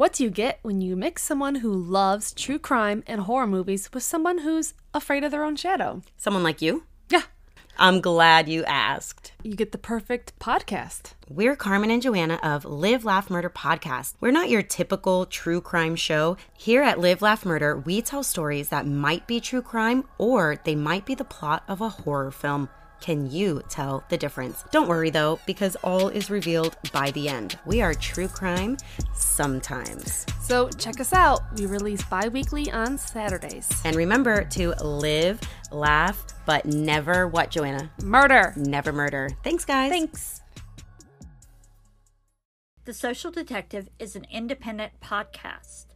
What do you get when you mix someone who loves true crime and horror movies with someone who's afraid of their own shadow? Someone like you? Yeah, I'm glad you asked. you get the perfect podcast. We're Carmen and Joanna of Live Laugh Murder Podcast. We're not your typical true crime show. Here at Live Laugh Murder, we tell stories that might be true crime or they might be the plot of a horror film. Can you tell the difference? Don't worry though, because all is revealed by the end. We are true crime sometimes. So check us out. We release bi weekly on Saturdays. And remember to live, laugh, but never what, Joanna? Murder. Never murder. Thanks, guys. Thanks. The Social Detective is an independent podcast.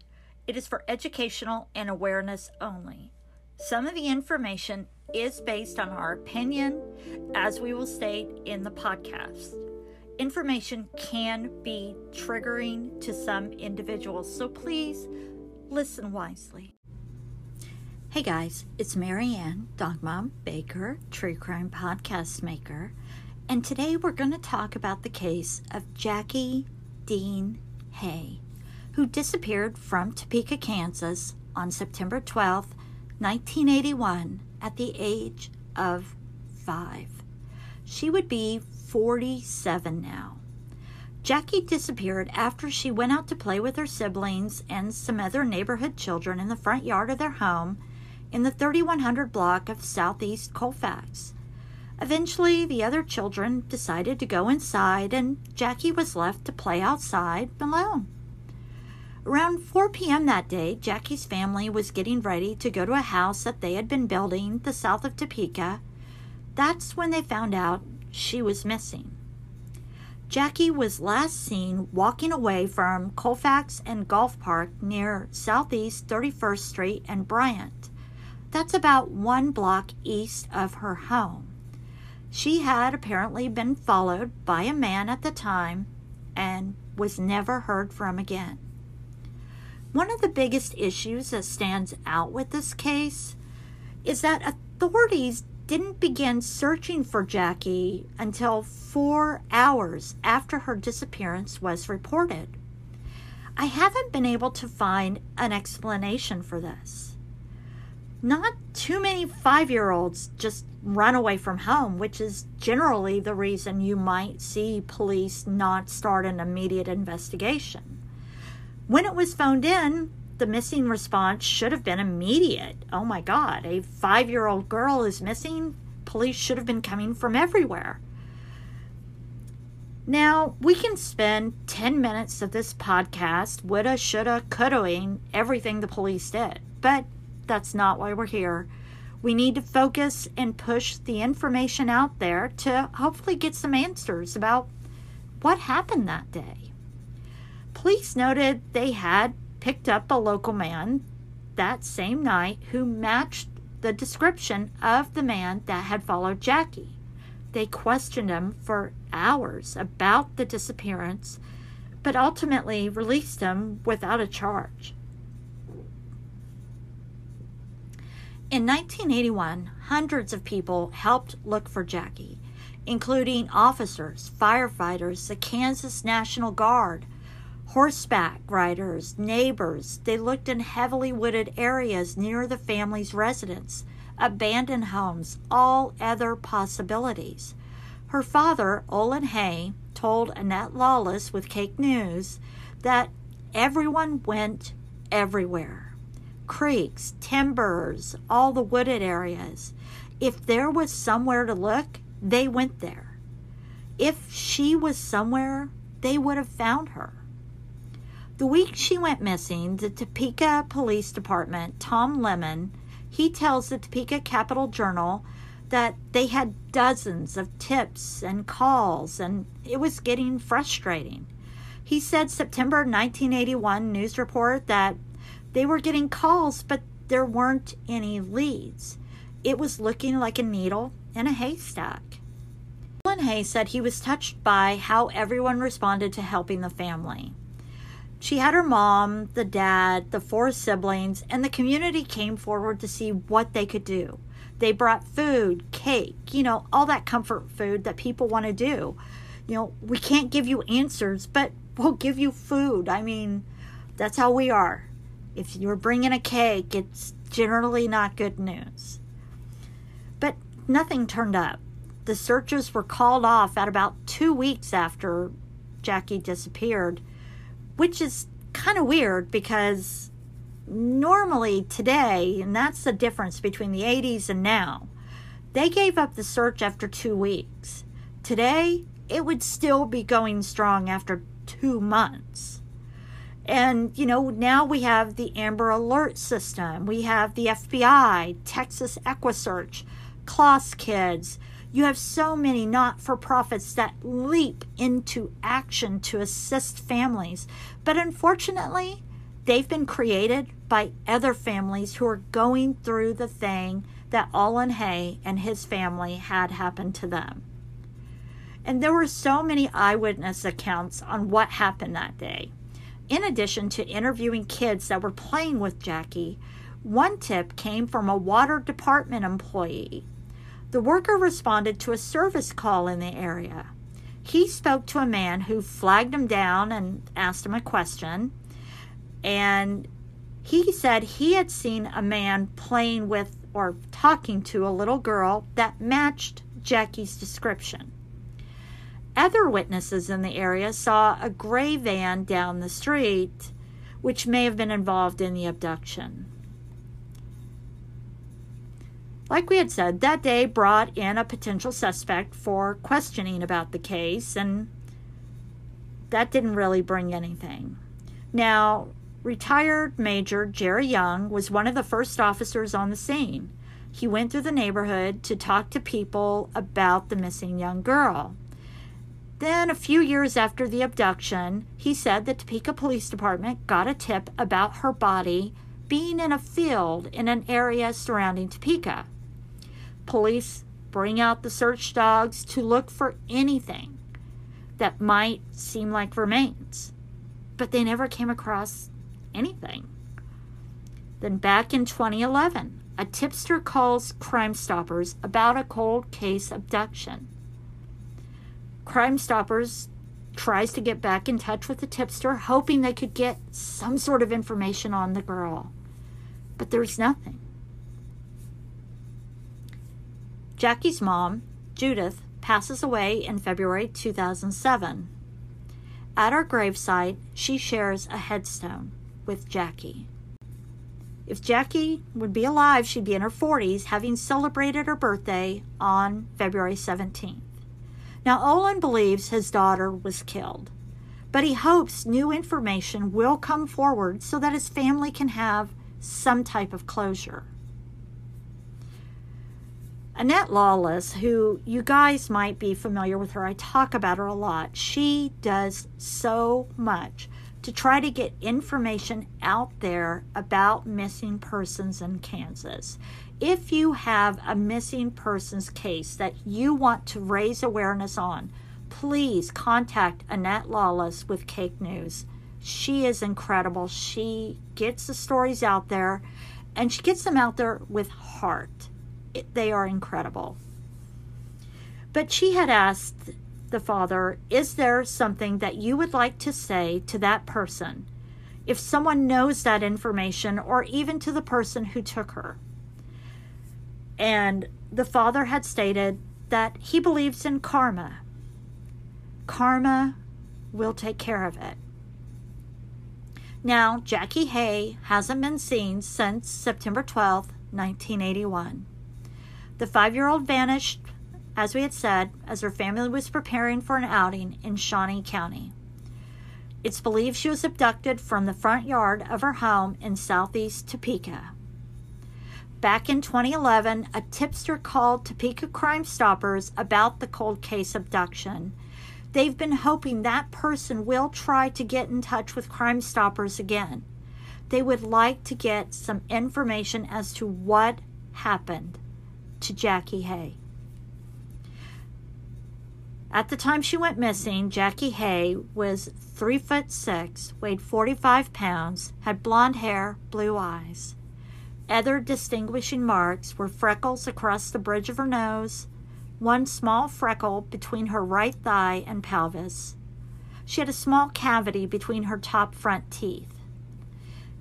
It is for educational and awareness only. Some of the information is based on our opinion, as we will state in the podcast. Information can be triggering to some individuals, so please listen wisely. Hey guys, it's Maryanne, Dog Mom Baker, True Crime Podcast Maker, and today we're going to talk about the case of Jackie Dean Hay, who disappeared from Topeka, Kansas on September 12th, 1981, at the age of five. She would be 47 now. Jackie disappeared after she went out to play with her siblings and some other neighborhood children in the front yard of their home in the 3100 block of Southeast Colfax. Eventually, the other children decided to go inside, and Jackie was left to play outside alone. Around 4 p.m. that day, Jackie's family was getting ready to go to a house that they had been building the south of Topeka. That's when they found out she was missing. Jackie was last seen walking away from Colfax and Golf Park near Southeast 31st Street and Bryant. That's about one block east of her home. She had apparently been followed by a man at the time and was never heard from again. One of the biggest issues that stands out with this case is that authorities didn't begin searching for Jackie until four hours after her disappearance was reported. I haven't been able to find an explanation for this. Not too many five year olds just run away from home, which is generally the reason you might see police not start an immediate investigation. When it was phoned in, the missing response should have been immediate. Oh my God, a five year old girl is missing. Police should have been coming from everywhere. Now, we can spend 10 minutes of this podcast woulda, shoulda, couldaing everything the police did, but that's not why we're here. We need to focus and push the information out there to hopefully get some answers about what happened that day. Police noted they had picked up a local man that same night who matched the description of the man that had followed Jackie. They questioned him for hours about the disappearance, but ultimately released him without a charge. In 1981, hundreds of people helped look for Jackie, including officers, firefighters, the Kansas National Guard, horseback riders, neighbors. They looked in heavily wooded areas near the family's residence, abandoned homes, all other possibilities. Her father, Olin Hay, told Annette Lawless with KAKE News that everyone went everywhere creeks, timbers, all the wooded areas. If there was somewhere to look, they went there. If she was somewhere, they would have found her. The week she went missing, the Topeka Police Department, Tom Lemon, he tells the Topeka Capital Journal that they had dozens of tips and calls and it was getting frustrating. He said September 1981 news report that they were getting calls but there weren't any leads. It was looking like a needle in a haystack. Olin Hay said he was touched by how everyone responded to helping the family. She had her mom, the dad, the four siblings, and the community came forward to see what they could do. They brought food, cake, you know, all that comfort food that people want to do. You know, we can't give you answers, but we'll give you food. I mean, That's how we are. If you're bringing a cake, it's generally not good news. But nothing turned up. The searches were called off at about two weeks after Jackie disappeared, which is kind of weird because normally today, and that's the difference between the 80s and now, they gave up the search after two weeks. Today, it would still be going strong after two months. And, you know, now we have the Amber Alert system, we have the FBI, Texas EquuSearch, Klaas Kids. You have so many not for profits that leap into action to assist families. But unfortunately, they've been created by other families who are going through the thing that Olin Hay and his family had happened to them. And there were so many eyewitness accounts on what happened that day. In addition to interviewing kids that were playing with Jackie, one tip came from a water department employee. The worker responded to a service call in the area. He spoke to a man who flagged him down and asked him a question. And he said he had seen a man playing with or talking to a little girl that matched Jackie's description. Other witnesses in the area saw a gray van down the street, which may have been involved in the abduction. Like we had said, that day brought in a potential suspect for questioning about the case, and that didn't really bring anything. Now, retired Major Jerry Young was one of the first officers on the scene. He went through the neighborhood to talk to people about the missing young girl. Then, a few years after the abduction, he said the Topeka Police Department got a tip about her body being in a field in an area surrounding Topeka. Police bring out the search dogs to look for anything that might seem like remains, but they never came across anything. Then, back in 2011, a tipster calls Crime Stoppers about a cold case abduction. Crime Stoppers tries to get back in touch with the tipster, hoping they could get some sort of information on the girl. But there's nothing. Jackie's mom, Judith, passes away in February 2007. At her gravesite, she shares a headstone with Jackie. If Jackie would be alive, she'd be in her 40s, having celebrated her birthday on February 17th. Now, Olin believes his daughter was killed, but he hopes new information will come forward so that his family can have some type of closure. Annette Lawless, who you guys might be familiar with her, I talk about her a lot. She does so much to try to get information out there about missing persons in Kansas if you have a missing persons case that you want to raise awareness on, please contact Annette Lawless with KAKE News. She is incredible. She gets the stories out there and she gets them out there with heart. They are incredible. But she had asked the father, Is there something that you would like to say to that person? If someone knows that information, or even to the person who took her. And the father had stated that he believes in karma. Karma will take care of it. Now, Jackie Hay hasn't been seen since September 12, 1981. The five year old vanished, as we had said, as her family was preparing for an outing in Shawnee County. It's believed she was abducted from the front yard of her home in southeast Topeka. Back in 2011, a tipster called Topeka Crime Stoppers about the cold case abduction. They've been hoping that person will try to get in touch with Crime Stoppers again. They would like to get some information as to what happened to Jackie Hay. At the time she went missing, Jackie Hay was three foot six, weighed 45 pounds, had blonde hair, blue eyes. Other distinguishing marks were freckles across the bridge of her nose, one small freckle between her right thigh and pelvis. She had a small cavity between her top front teeth.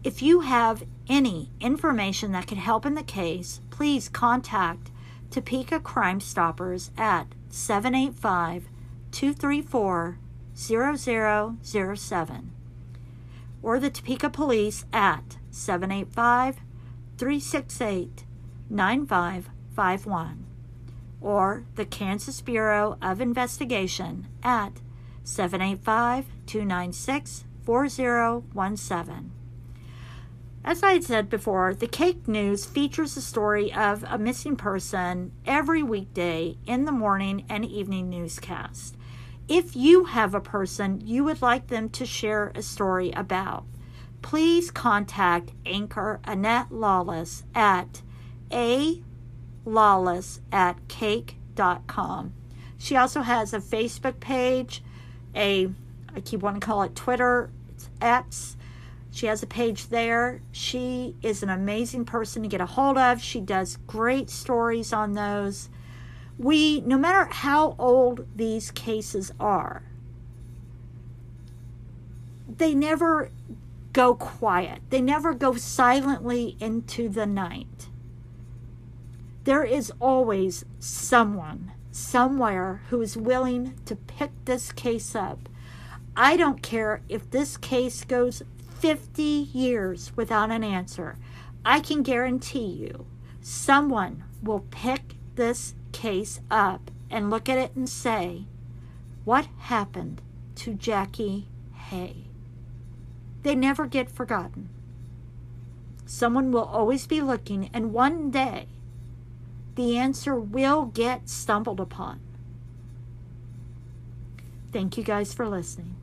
If you have any information that could help in the case, please contact Topeka Crime Stoppers at 785 234 0007 or the Topeka Police at 785 368 9551 or the Kansas Bureau of Investigation at 785 296 4017. As I had said before, the KAKE News features the story of a missing person every weekday in the morning and evening newscast. If you have a person you would like them to share a story about, please contact anchor Annette Lawless at a lawless at kake.com. She also has a Facebook page, a I keep wanting to call it Twitter, it's X. She has a page there. She is an amazing person to get a hold of. She does great stories on those we, no matter how old these cases are, they never go quiet. They never go silently into the night. There is always someone, somewhere, who is willing to pick this case up. I don't care if this case goes 50 years without an answer. I can guarantee you someone will pick this case up and look at it and say, What happened to Jackie Hay? They never get forgotten. Someone will always be looking, and one day the answer will get stumbled upon. Thank you guys for listening.